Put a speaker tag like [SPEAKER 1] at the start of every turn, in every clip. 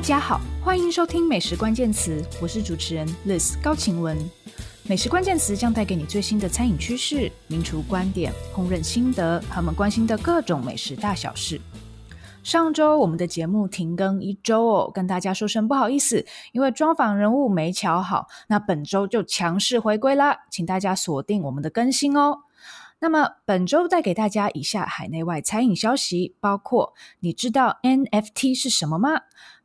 [SPEAKER 1] 大家好，欢迎收听美食关键词，我是主持人 Liz 高晴雯。美食关键词将带给你最新的餐饮趋势、名厨观点、烹饪心得，和我们关心的各种美食大小事。上周我们的节目停更一周哦，跟大家说声不好意思，因为专访人物没瞧好。那本周就强势回归啦，请大家锁定我们的更新哦。那么本周带给大家以下海内外餐饮消息，包括你知道 NFT 是什么吗？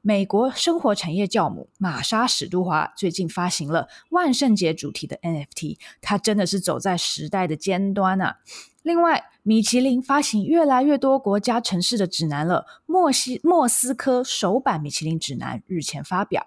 [SPEAKER 1] 美国生活产业教母玛莎史都华最近发行了万圣节主题的 NFT，它真的是走在时代的尖端啊！另外，米其林发行越来越多国家城市的指南了。墨西莫斯科首版米其林指南日前发表。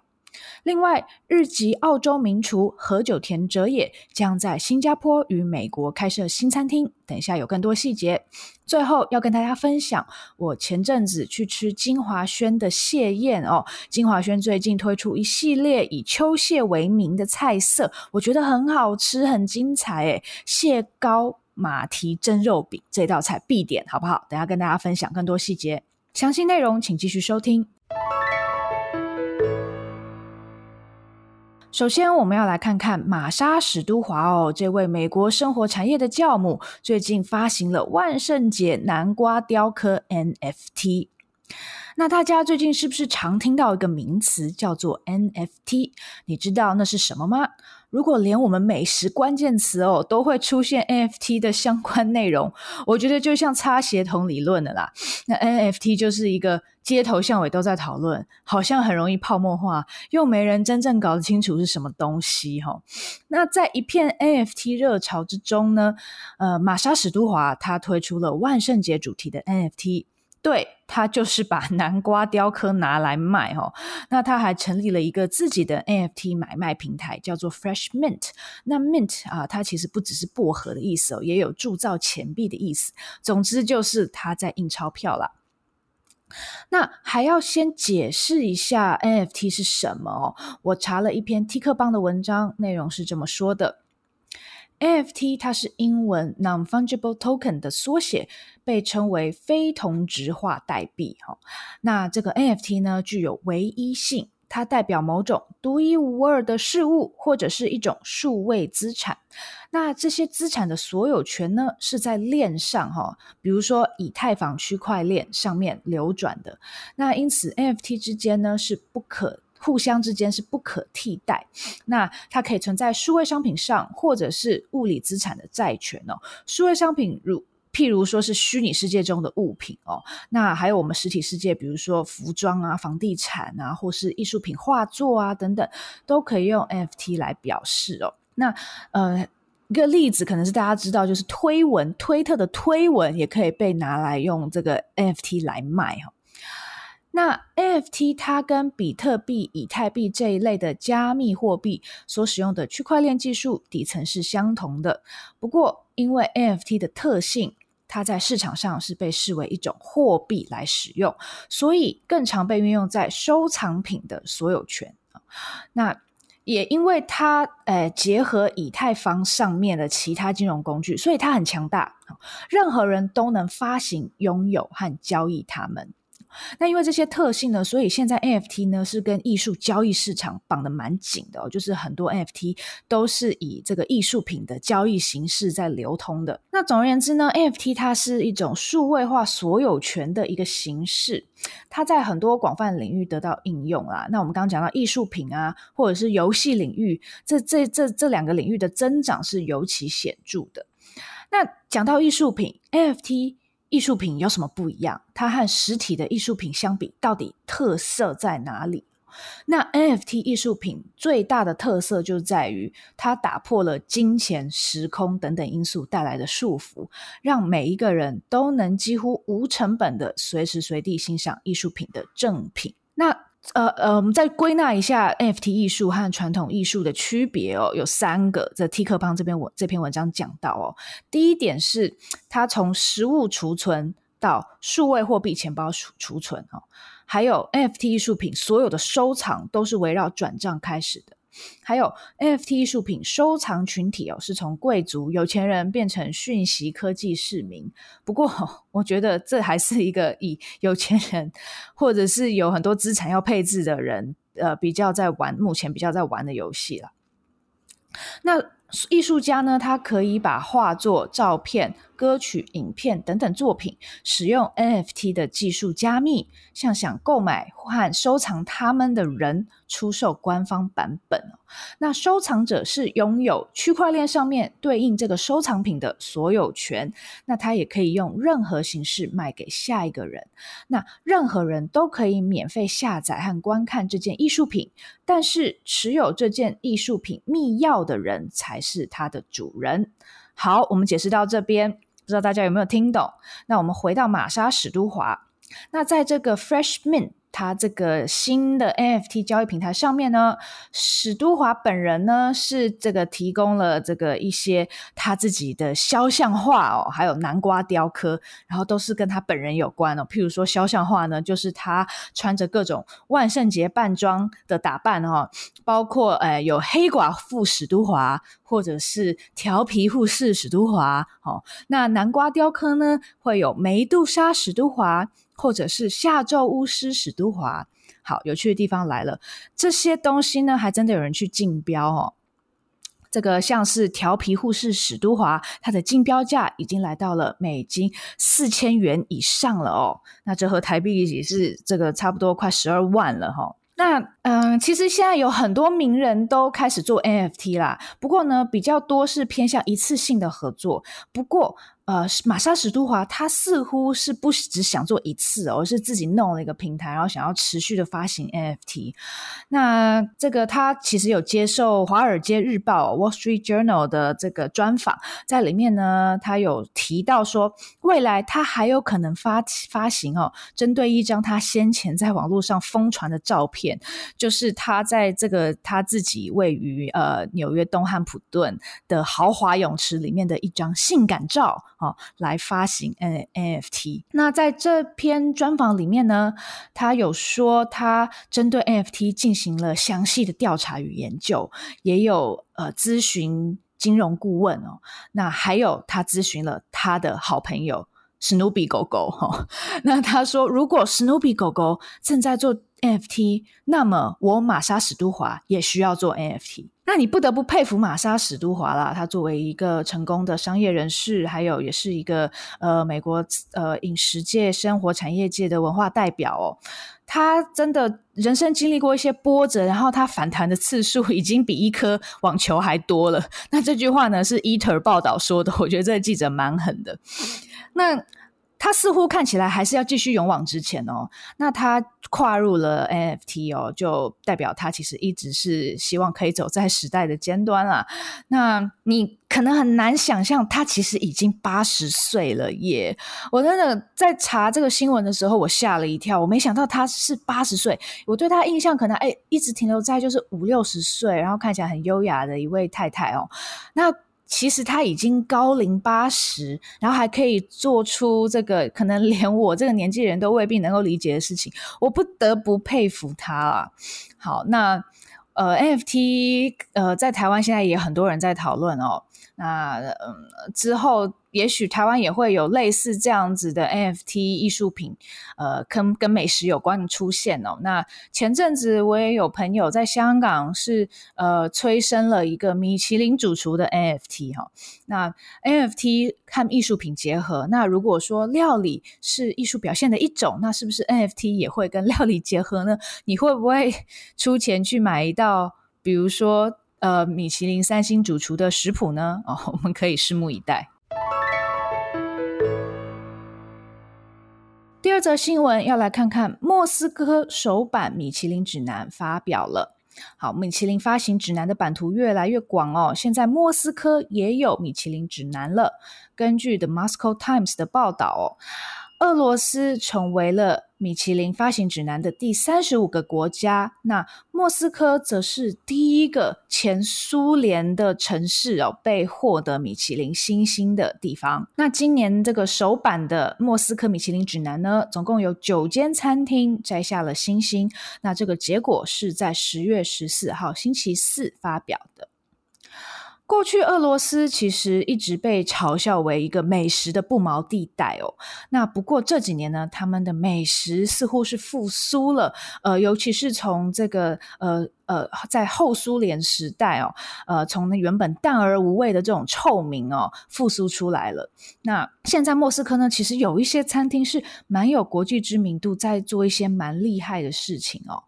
[SPEAKER 1] 另外，日籍澳洲名厨何久田哲也将在新加坡与美国开设新餐厅。等一下有更多细节。最后要跟大家分享，我前阵子去吃金华轩的蟹宴哦。金华轩最近推出一系列以秋蟹为名的菜色，我觉得很好吃，很精彩诶。蟹膏。马蹄蒸肉饼这道菜必点，好不好？等下跟大家分享更多细节，详细内容请继续收听。首先，我们要来看看玛莎史都华哦，这位美国生活产业的教母，最近发行了万圣节南瓜雕刻 NFT。那大家最近是不是常听到一个名词叫做 NFT？你知道那是什么吗？如果连我们美食关键词哦都会出现 NFT 的相关内容，我觉得就像擦鞋童理论的啦。那 NFT 就是一个街头巷尾都在讨论，好像很容易泡沫化，又没人真正搞得清楚是什么东西哈。那在一片 NFT 热潮之中呢，呃，玛莎史都华他推出了万圣节主题的 NFT。对，他就是把 南瓜雕刻拿来卖哦。那他还成立了一个自己的 NFT 买卖平台，叫做 Fresh Mint。那 Mint 啊，它其实不只是薄荷的意思哦，也有铸造钱币的意思。总之就是他在印钞票啦。那还要先解释一下 NFT 是什么哦。我查了一篇 T 客邦的文章，内容是这么说的。NFT 它是英文 Non-Fungible Token 的缩写，被称为非同质化代币。哈，那这个 NFT 呢，具有唯一性，它代表某种独一无二的事物，或者是一种数位资产。那这些资产的所有权呢，是在链上哈，比如说以太坊区块链上面流转的。那因此 NFT 之间呢，是不可。互相之间是不可替代，那它可以存在数位商品上，或者是物理资产的债权哦。数位商品如譬如说是虚拟世界中的物品哦，那还有我们实体世界，比如说服装啊、房地产啊，或是艺术品、画作啊等等，都可以用 NFT 来表示哦。那呃，一个例子可能是大家知道，就是推文，推特的推文也可以被拿来用这个 NFT 来卖哦。那 NFT 它跟比特币、以太币这一类的加密货币所使用的区块链技术底层是相同的。不过，因为 NFT 的特性，它在市场上是被视为一种货币来使用，所以更常被运用在收藏品的所有权。那也因为它诶结合以太坊上面的其他金融工具，所以它很强大，任何人都能发行、拥有和交易它们。那因为这些特性呢，所以现在 NFT 呢是跟艺术交易市场绑得蛮紧的哦，就是很多 NFT 都是以这个艺术品的交易形式在流通的。那总而言之呢，NFT 它是一种数位化所有权的一个形式，它在很多广泛领域得到应用啊。那我们刚刚讲到艺术品啊，或者是游戏领域，这这这这两个领域的增长是尤其显著的。那讲到艺术品，NFT。艺术品有什么不一样？它和实体的艺术品相比，到底特色在哪里？那 NFT 艺术品最大的特色就在于，它打破了金钱、时空等等因素带来的束缚，让每一个人都能几乎无成本的随时随地欣赏艺术品的正品。那呃呃，我们再归纳一下 NFT 艺术和传统艺术的区别哦，有三个。在 T 克邦这篇文这篇文章讲到哦，第一点是它从实物储存到数位货币钱包储储存哦，还有 NFT 艺术品所有的收藏都是围绕转账开始的。还有 NFT 艺术品收藏群体哦，是从贵族有钱人变成讯息科技市民。不过，我觉得这还是一个以有钱人或者是有很多资产要配置的人，呃，比较在玩，目前比较在玩的游戏了。那艺术家呢，他可以把画作、照片、歌曲、影片等等作品，使用 NFT 的技术加密，向想购买和收藏他们的人出售官方版本。那收藏者是拥有区块链上面对应这个收藏品的所有权，那他也可以用任何形式卖给下一个人。那任何人都可以免费下载和观看这件艺术品，但是持有这件艺术品密钥的人才是它的主人。好，我们解释到这边，不知道大家有没有听懂？那我们回到玛莎史都华，那在这个 Fresh Mint。他这个新的 NFT 交易平台上面呢，史都华本人呢是这个提供了这个一些他自己的肖像画哦，还有南瓜雕刻，然后都是跟他本人有关哦。譬如说肖像画呢，就是他穿着各种万圣节扮装的打扮哦，包括呃有黑寡妇史都华，或者是调皮护士史都华哦。那南瓜雕刻呢，会有梅杜莎史都华。或者是下咒巫师史都华，好，有趣的地方来了，这些东西呢，还真的有人去竞标哦。这个像是调皮护士史都华，它的竞标价已经来到了美金四千元以上了哦。那这和台币也是这个差不多快十二万了哈、哦。那嗯、其实现在有很多名人都开始做 NFT 啦，不过呢，比较多是偏向一次性的合作。不过。呃，玛莎史都华，他似乎是不只想做一次，而是自己弄了一个平台，然后想要持续的发行 NFT。那这个他其实有接受《华尔街日报》（Wall Street Journal） 的这个专访，在里面呢，他有提到说，未来他还有可能发发行哦，针对一张他先前在网络上疯传的照片，就是他在这个他自己位于呃纽约东汉普顿的豪华泳池里面的一张性感照。哦，来发行 NFT。那在这篇专访里面呢，他有说他针对 NFT 进行了详细的调查与研究，也有呃咨询金融顾问哦。那还有他咨询了他的好朋友史努比狗狗哈、哦。那他说，如果史努比狗狗正在做 NFT，那么我玛莎史都华也需要做 NFT。那你不得不佩服玛莎史都华啦，他作为一个成功的商业人士，还有也是一个呃美国呃饮食界、生活产业界的文化代表哦。他真的人生经历过一些波折，然后他反弹的次数已经比一颗网球还多了。那这句话呢是 Eater 报道说的，我觉得这个记者蛮狠的。那。他似乎看起来还是要继续勇往直前哦。那他跨入了 NFT 哦，就代表他其实一直是希望可以走在时代的尖端啦。那你可能很难想象，他其实已经八十岁了耶！我真的在查这个新闻的时候，我吓了一跳。我没想到他是八十岁。我对他印象可能哎，一直停留在就是五六十岁，然后看起来很优雅的一位太太哦。那。其实他已经高龄八十，然后还可以做出这个可能连我这个年纪人都未必能够理解的事情，我不得不佩服他啊。好，那呃，NFT 呃，在台湾现在也很多人在讨论哦。那嗯，之后。也许台湾也会有类似这样子的 NFT 艺术品，呃，跟跟美食有关的出现哦。那前阵子我也有朋友在香港是呃催生了一个米其林主厨的 NFT 哈、哦。那 NFT 和艺术品结合，那如果说料理是艺术表现的一种，那是不是 NFT 也会跟 料理结合呢？你会不会出钱去买一道，比如说呃米其林三星主厨的食谱呢？哦，我们可以拭目以待。第二则新闻要来看看莫斯科首版米其林指南发表了。好，米其林发行指南的版图越来越广哦。现在莫斯科也有米其林指南了。根据 The Moscow Times 的报道哦，俄罗斯成为了米其林发行指南的第三十五个国家，那莫斯科则是第一个前苏联的城市哦，被获得米其林星星的地方。那今年这个首版的莫斯科米其林指南呢，总共有九间餐厅摘下了星星。那这个结果是在十月十四号星期四发表的。过去，俄罗斯其实一直被嘲笑为一个美食的不毛地带哦。那不过这几年呢，他们的美食似乎是复苏了，呃，尤其是从这个呃。呃，在后苏联时代哦，呃，从那原本淡而无味的这种臭名哦，复苏出来了。那现在莫斯科呢，其实有一些餐厅是蛮有国际知名度，在做一些蛮厉害的事情哦。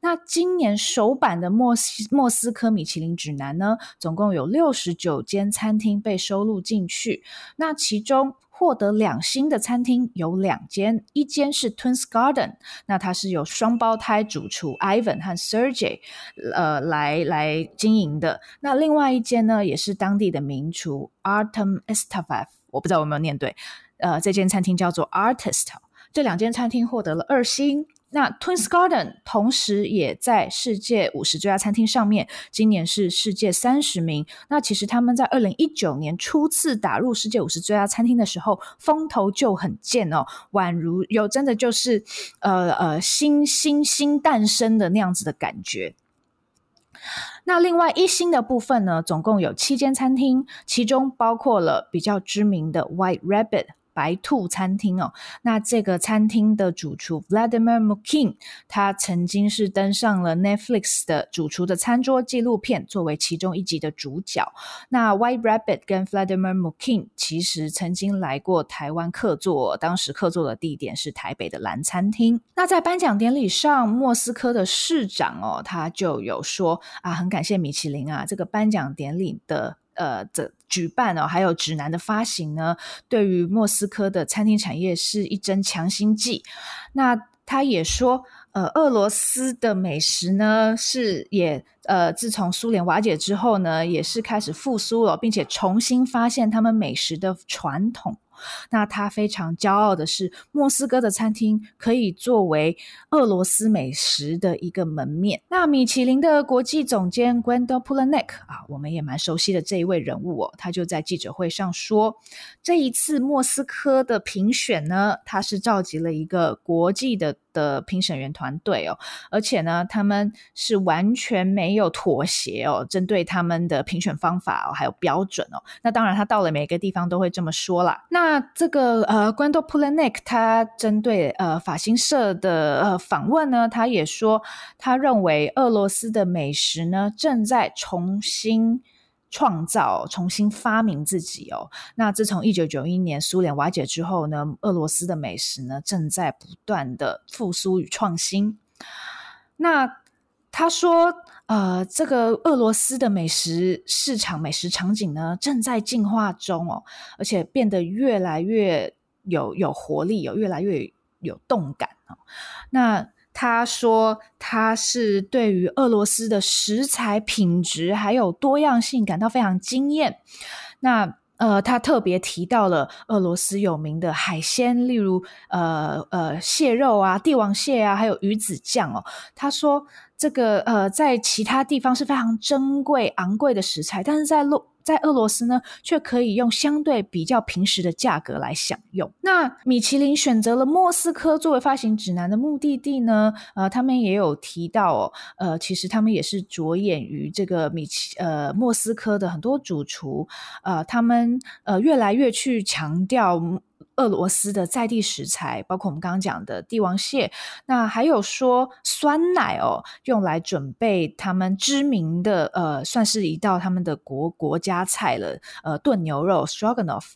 [SPEAKER 1] 那今年首版的莫斯莫斯科米其林指南呢，总共有六十九间餐厅被收录进去。那其中，获得两星的餐厅有两间，一间是 Twins Garden，那它是由双胞胎主厨 Ivan 和 Sergey 呃来来经营的。那另外一间呢，也是当地的名厨 Artem Estafev，我不知道有没有念对。呃，这间餐厅叫做 Artist，这两间餐厅获得了二星。那 Twins Garden 同时也在世界五十最佳餐厅上面，今年是世界三十名。那其实他们在二零一九年初次打入世界五十最佳餐厅的时候，风头就很健哦，宛如有真的就是呃呃新新新诞生的那样子的感觉。那另外一星的部分呢，总共有七间餐厅，其中包括了比较知名的 White Rabbit。白兔餐厅哦，那这个餐厅的主厨 Vladimir Mukin，他曾经是登上了 Netflix 的主厨的餐桌纪录片，作为其中一集的主角。那 White Rabbit 跟 Vladimir Mukin 其实曾经来过台湾客座，当时客座的地点是台北的蓝餐厅。那在颁奖典礼上，莫斯科的市长哦，他就有说啊，很感谢米其林啊，这个颁奖典礼的。呃这举办哦，还有指南的发行呢，对于莫斯科的餐厅产业是一针强心剂。那他也说，呃，俄罗斯的美食呢，是也呃，自从苏联瓦解之后呢，也是开始复苏了，并且重新发现他们美食的传统。那他非常骄傲的是，莫斯科的餐厅可以作为俄罗斯美食的一个门面。那米其林的国际总监 Gwendo Pulanek 啊，我们也蛮熟悉的这一位人物哦，他就在记者会上说，这一次莫斯科的评选呢，他是召集了一个国际的。的评审员团队哦，而且呢，他们是完全没有妥协哦，针对他们的评选方法哦，还有标准哦。那当然，他到了每个地方都会这么说啦。那这个呃，Gwendo Pulanek 他针对呃法新社的呃访问呢，他也说，他认为俄罗斯的美食呢正在重新。创造、重新发明自己哦。那自从一九九一年苏联瓦解之后呢，俄罗斯的美食呢正在不断的复苏与创新。那他说，呃，这个俄罗斯的美食市场、美食场景呢正在进化中哦，而且变得越来越有有活力，有越来越有动感哦。那他说：“他是对于俄罗斯的食材品质还有多样性感到非常惊艳。那呃，他特别提到了俄罗斯有名的海鲜，例如呃呃蟹肉啊、帝王蟹啊，还有鱼子酱哦。他说这个呃，在其他地方是非常珍贵、昂贵的食材，但是在洛。”在俄罗斯呢，却可以用相对比较平实的价格来享用。那米其林选择了莫斯科作为发行指南的目的地呢？呃，他们也有提到，呃，其实他们也是着眼于这个米其呃莫斯科的很多主厨，呃，他们呃越来越去强调。俄罗斯的在地食材，包括我们刚刚讲的帝王蟹，那还有说酸奶哦，用来准备他们知名的呃，算是一道他们的国国家菜了，呃，炖牛肉 Stroganoff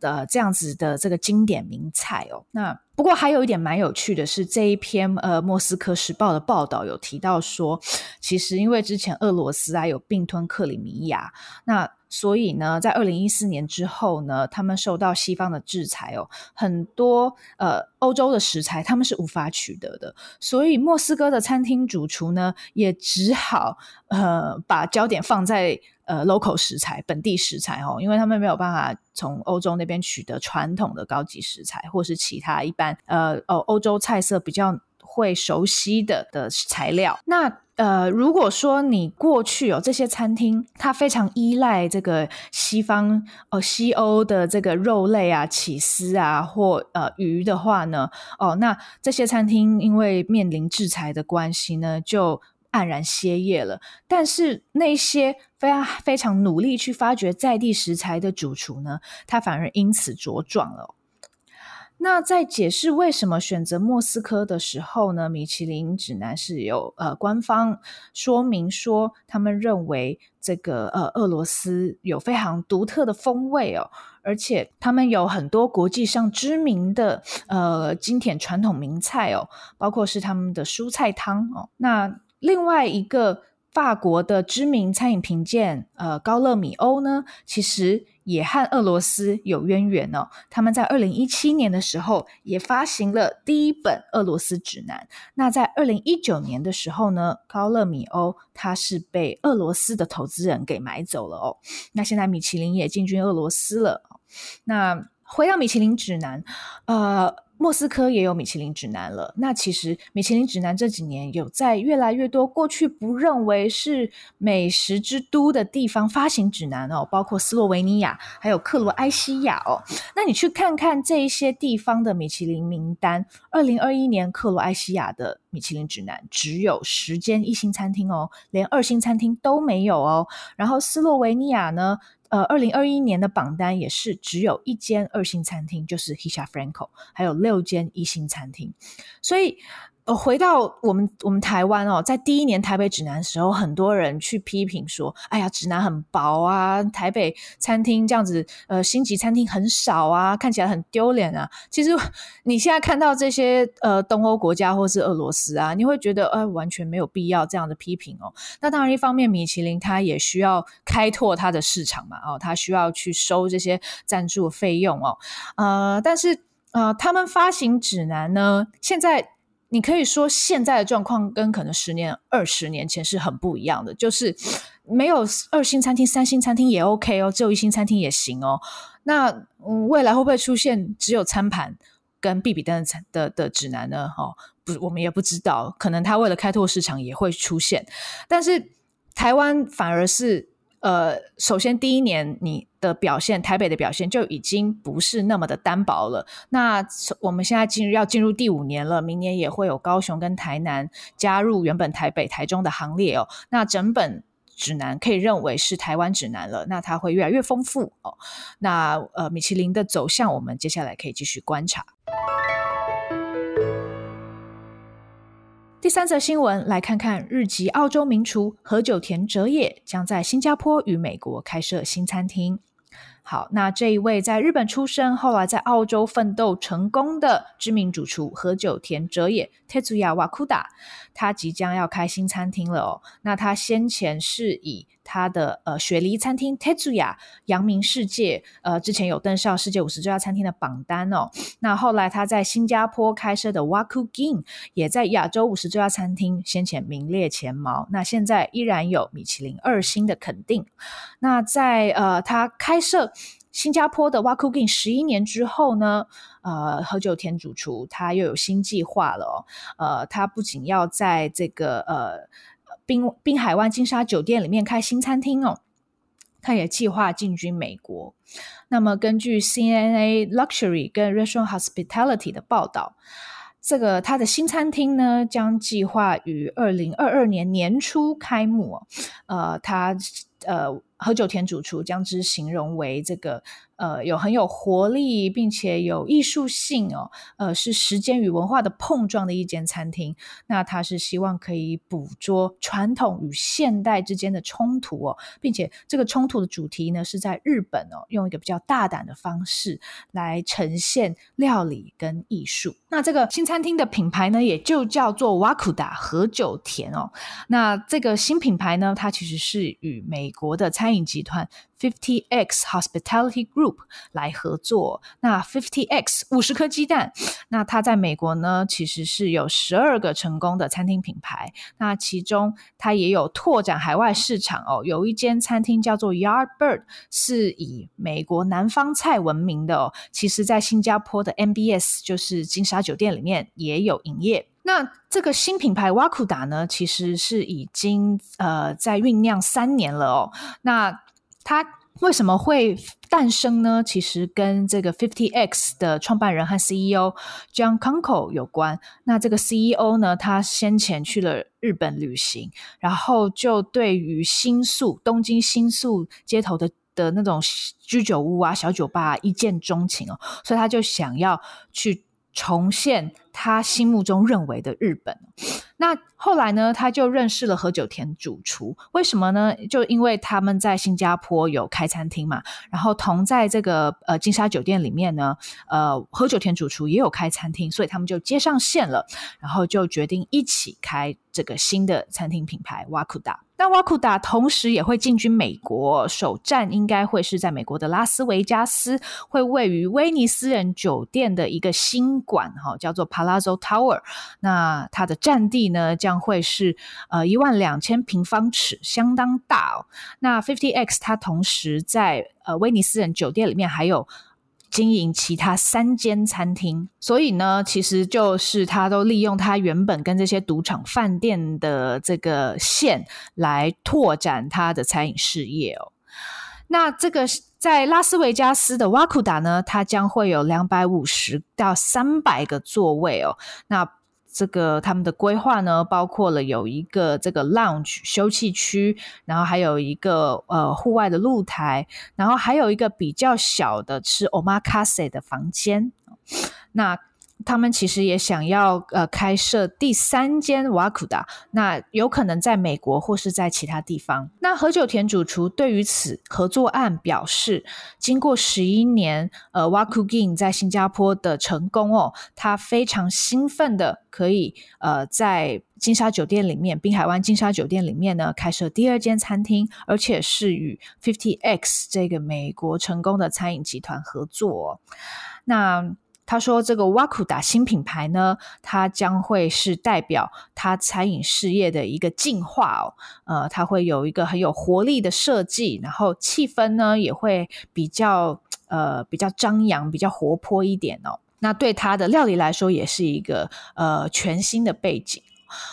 [SPEAKER 1] 的这样子的这个经典名菜哦。那不过还有一点蛮有趣的是，这一篇呃《莫斯科时报》的报道有提到说，其实因为之前俄罗斯啊有并吞克里米亚，那所以呢，在二零一四年之后呢，他们受到西方的制裁哦，很多呃欧洲的食材他们是无法取得的，所以莫斯科的餐厅主厨呢，也只好呃把焦点放在呃 local 食材、本地食材哦，因为他们没有办法从欧洲那边取得传统的高级食材，或是其他一般呃哦欧洲菜色比较会熟悉的的材料，那。呃，如果说你过去有、哦、这些餐厅，它非常依赖这个西方呃西欧的这个肉类啊、起司啊或呃鱼的话呢，哦，那这些餐厅因为面临制裁的关系呢，就黯然歇业了。但是那些非常非常努力去发掘在地食材的主厨呢，他反而因此茁壮了。那在解释为什么选择莫斯科的时候呢，米其林指南是有呃官方说明说，他们认为这个呃俄罗斯有非常独特的风味哦，而且他们有很多国际上知名的呃经典传统名菜哦，包括是他们的蔬菜汤哦。那另外一个法国的知名餐饮评鉴呃高乐米欧呢，其实。也和俄罗斯有渊源哦。他们在二零一七年的时候也发行了第一本俄罗斯指南。那在二零一九年的时候呢，高勒米欧他是被俄罗斯的投资人给买走了哦。那现在米其林也进军俄罗斯了。那回到米其林指南，呃。莫斯科也有米其林指南了。那其实米其林指南这几年有在越来越多过去不认为是美食之都的地方发行指南哦，包括斯洛维尼亚还有克罗埃西亚哦。那你去看看这一些地方的米其林名单，二零二一年克罗埃西亚的米其林指南只有十间一星餐厅哦，连二星餐厅都没有哦。然后斯洛维尼亚呢？呃，二零二一年的榜单也是只有一间二星餐厅，就是 Hisha Franco，还有六间一星餐厅，所以。呃，回到我们我们台湾哦，在第一年台北指南的时候，很多人去批评说：“哎呀，指南很薄啊，台北餐厅这样子，呃，星级餐厅很少啊，看起来很丢脸啊。”其实你现在看到这些呃东欧国家或是俄罗斯啊，你会觉得呃完全没有必要这样的批评哦。那当然，一方面米其林它也需要开拓它的市场嘛，哦，它需要去收这些赞助费用哦，呃，但是呃，他们发行指南呢，现在。你可以说现在的状况跟可能十年、二十年前是很不一样的，就是没有二星餐厅、三星餐厅也 OK 哦，只有一星餐厅也行哦。那嗯，未来会不会出现只有餐盘跟必比登的的的指南呢？哦，不，我们也不知道，可能他为了开拓市场也会出现，但是台湾反而是。呃，首先第一年你的表现，台北的表现就已经不是那么的单薄了。那我们现在进入要进入第五年了，明年也会有高雄跟台南加入原本台北、台中的行列哦。那整本指南可以认为是台湾指南了，那它会越来越丰富哦。那呃，米其林的走向，我们接下来可以继续观察。第三则新闻，来看看日籍澳洲名厨何久田哲也将在新加坡与美国开设新餐厅。好，那这一位在日本出生，后来在澳洲奋斗成功的知名主厨何久田哲也 （Tetsuya Wakuda），他即将要开新餐厅了哦。那他先前是以他的呃雪梨餐厅 Tetsuya 扬名世界，呃之前有登上世界五十最佳餐厅的榜单哦。那后来他在新加坡开设的 Wakugin 也在亚洲五十最佳餐厅先前名列前茅。那现在依然有米其林二星的肯定。那在呃他开设。新加坡的 Wakugin 十一年之后呢，呃，何久田主厨他又有新计划了。呃，他不仅要在这个呃滨滨海湾金沙酒店里面开新餐厅哦，他也计划进军美国。那么，根据 CNA Luxury 跟 Restaurant Hospitality 的报道，这个他的新餐厅呢，将计划于二零二二年年初开幕。呃，他呃。何久田主厨将之形容为这个。呃，有很有活力，并且有艺术性哦。呃，是时间与文化的碰撞的一间餐厅。那他是希望可以捕捉传统与现代之间的冲突哦，并且这个冲突的主题呢是在日本哦，用一个比较大胆的方式来呈现料理跟艺术。那这个新餐厅的品牌呢，也就叫做 Wakuda 河久田哦。那这个新品牌呢，它其实是与美美国的餐饮集团 Fifty X Hospitality Group 来合作。那 Fifty X 五十颗鸡蛋，那它在美国呢，其实是有十二个成功的餐厅品牌。那其中它也有拓展海外市场哦，有一间餐厅叫做 Yardbird，是以美国南方菜闻名的哦。其实，在新加坡的 MBS 就是金沙酒店里面也有营业。那这个新品牌瓦库达呢，其实是已经呃在酝酿三年了哦。那它为什么会诞生呢？其实跟这个 Fifty X 的创办人和 CEO John Kunkel 有关。那这个 CEO 呢，他先前去了日本旅行，然后就对于新宿东京新宿街头的的那种居酒屋啊、小酒吧，一见钟情哦，所以他就想要去重现。他心目中认为的日本，那后来呢，他就认识了何久田主厨。为什么呢？就因为他们在新加坡有开餐厅嘛，然后同在这个呃金沙酒店里面呢，呃何久田主厨也有开餐厅，所以他们就接上线了，然后就决定一起开这个新的餐厅品牌瓦库达。那瓦库达同时也会进军美国，首站应该会是在美国的拉斯维加斯，会位于威尼斯人酒店的一个新馆，哈，叫做 Palazzo Tower。那它的占地呢，将会是呃一万两千平方尺，相当大哦。那 Fifty X 它同时在呃威尼斯人酒店里面还有。经营其他三间餐厅，所以呢，其实就是他都利用他原本跟这些赌场、饭店的这个线来拓展他的餐饮事业哦。那这个在拉斯维加斯的瓦库达呢，它将会有两百五十到三百个座位哦。那这个他们的规划呢，包括了有一个这个 lounge 休憩区，然后还有一个呃户外的露台，然后还有一个比较小的吃 omakase 的房间。那他们其实也想要呃开设第三间瓦库达，那有可能在美国或是在其他地方。那何久田主厨对于此合作案表示，经过十一年呃 Wagyu 在新加坡的成功哦，他非常兴奋的可以呃在金沙酒店里面，滨海湾金沙酒店里面呢开设第二间餐厅，而且是与 Fifty X 这个美国成功的餐饮集团合作。那他说：“这个瓦库达新品牌呢，它将会是代表他餐饮事业的一个进化哦。呃，它会有一个很有活力的设计，然后气氛呢也会比较呃比较张扬、比较活泼一点哦。那对它的料理来说，也是一个呃全新的背景。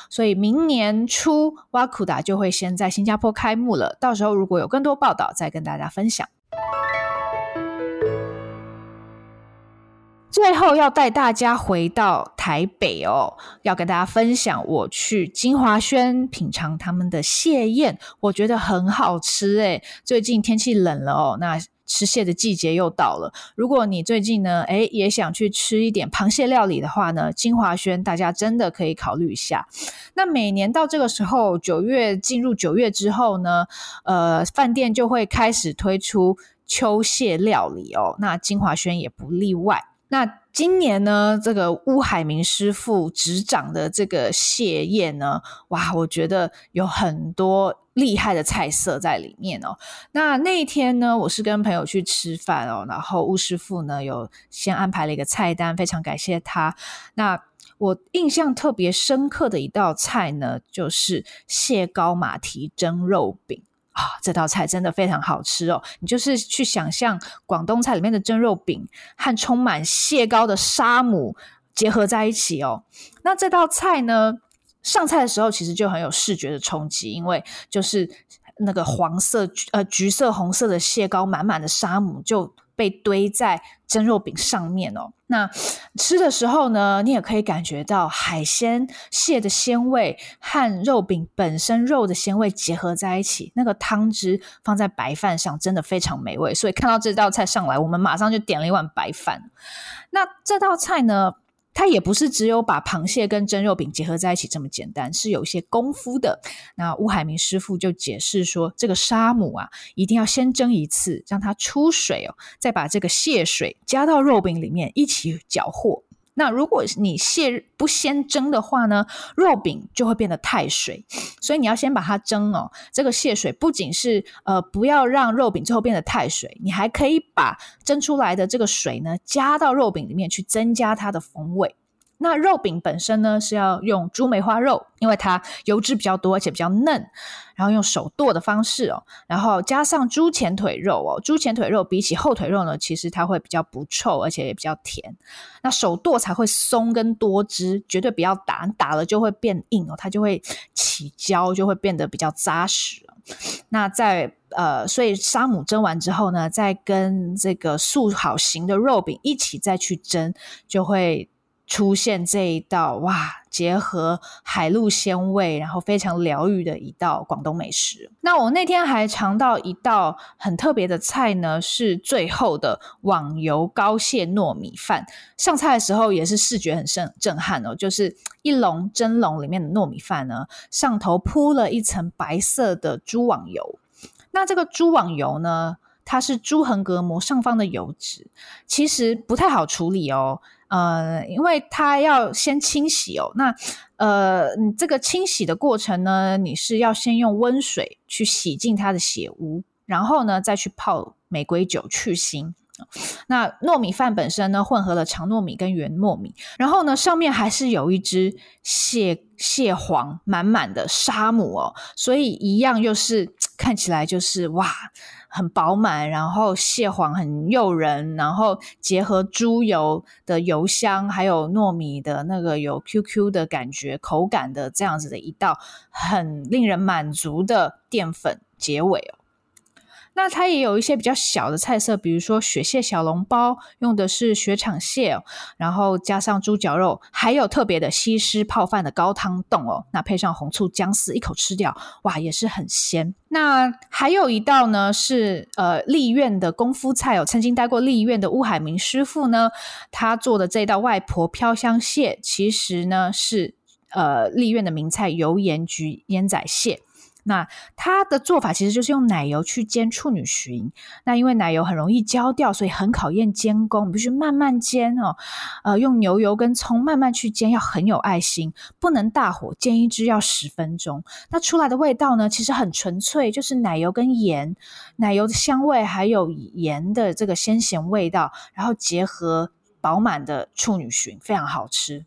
[SPEAKER 1] 所以明年初，瓦库达就会先在新加坡开幕了。到时候如果有更多报道，再跟大家分享。”最后要带大家回到台北哦，要跟大家分享我去金华轩品尝他们的蟹宴，我觉得很好吃诶。最近天气冷了哦，那吃蟹的季节又到了。如果你最近呢，诶也想去吃一点螃蟹料理的话呢，金华轩大家真的可以考虑一下。那每年到这个时候，九月进入九月之后呢，呃，饭店就会开始推出秋蟹料理哦，那金华轩也不例外。那今年呢，这个乌海明师傅执掌的这个蟹宴呢，哇，我觉得有很多厉害的菜色在里面哦。那那一天呢，我是跟朋友去吃饭哦，然后乌师傅呢有先安排了一个菜单，非常感谢他。那我印象特别深刻的一道菜呢，就是蟹膏马蹄蒸肉饼。啊、哦，这道菜真的非常好吃哦！你就是去想象广东菜里面的蒸肉饼和充满蟹膏的沙姆结合在一起哦。那这道菜呢，上菜的时候其实就很有视觉的冲击，因为就是那个黄色、呃橘色、红色的蟹膏满满的沙姆就被堆在蒸肉饼上面哦，那吃的时候呢，你也可以感觉到海鲜蟹的鲜味和肉饼本身肉的鲜味结合在一起，那个汤汁放在白饭上真的非常美味。所以看到这道菜上来，我们马上就点了一碗白饭。那这道菜呢，它也不是只有把螃蟹跟蒸肉饼结合在一起这么简单，是有一些功夫的。那乌海明师傅就解释说，这个沙母啊，一定要先蒸一次，让它出水哦，再把这个蟹水加到肉饼里面一起搅和，那如果你蟹不先蒸的话呢，肉饼就会变得太水，所以你要先把它蒸哦。这个蟹水不仅是呃不要让肉饼最后变得太水，你还可以把蒸出来的这个水呢加到肉饼里面去，增加它的风味。那肉饼本身呢，是要用猪梅花肉，因为它油脂比较多，而且比较嫩，然后用手剁的方式哦，然后加上猪前腿肉哦，猪前腿肉比起后腿肉呢，其实它会比较不臭，而且也比较甜。那手剁才会松跟多汁，绝对不要打，打了就会变硬哦，它就会起胶，就会变得比较扎实。那在呃，所以沙姆蒸完之后呢，再跟这个塑好型的肉饼一起再去蒸，就会。出现这一道哇，结合海陆鲜味，然后非常疗愈的一道广东美食。那我那天还尝到一道很特别的菜呢，是最后的网油膏蟹糯米饭。上菜的时候也是视觉很震震撼哦，就是一笼蒸笼里面的糯米饭呢，上头铺了一层白色的猪网油。那这个猪网油呢，它是猪横膈膜上方的油脂，其实不太好处理哦。呃，因为它要先清洗哦，那呃，这个清洗的过程呢，你是要先用温水去洗净它的血污，然后呢再去泡玫瑰酒去腥。那糯米饭本身呢，混合了长糯米跟圆糯米，然后呢上面还是有一只蟹蟹黄满满的沙母哦，所以一样又是 看起来就是哇。很饱满，然后蟹黄很诱人，然后结合猪油的油香，还有糯米的那个有 QQ 的感觉、口感的这样子的一道很令人满足的淀粉结尾哦。那它也有一些比较小的菜色，比如说雪蟹小笼包，用的是雪场蟹哦，然后加上猪脚肉，还有特别的西施泡饭的高汤冻哦，那配上红醋姜丝，一口吃掉，哇，也是很鲜。那还有一道呢，是呃立苑的功夫菜哦，曾经待过立苑的乌海明师傅呢，他做的这道外婆飘香蟹，其实呢是呃立苑的名菜油盐焗烟仔蟹。那它的做法其实就是用奶油去煎处女蟳，那因为奶油很容易焦掉，所以很考验煎工，必须慢慢煎哦。呃，用牛油跟葱慢慢去煎，要很有爱心，不能大火煎一只要十分钟。那出来的味道呢，其实很纯粹，就是奶油跟盐，奶油的香味还有盐的这个鲜咸味道，然后结合饱满的处女蟳，非常好吃。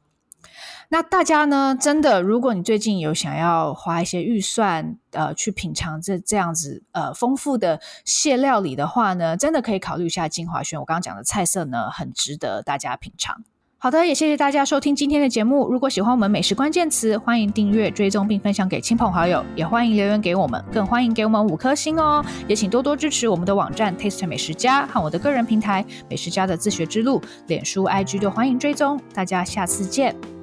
[SPEAKER 1] 那大家呢，真的，如果你最近有想要花一些预算，呃，去品尝这这样子呃丰富的蟹料理的话呢，真的可以考虑一下金华轩。我刚刚讲的菜色呢，很值得大家品尝。好的，也谢谢大家收听今天的节目。如果喜欢我们美食关键词，欢迎订阅、追踪并分享给亲朋好友，也欢迎留言给我们，更欢迎给我们五颗星哦。也请多多支持我们的网站 Taste 美食家和我的个人平台美食家的自学之路，脸书、IG 都欢迎追踪。大家下次见。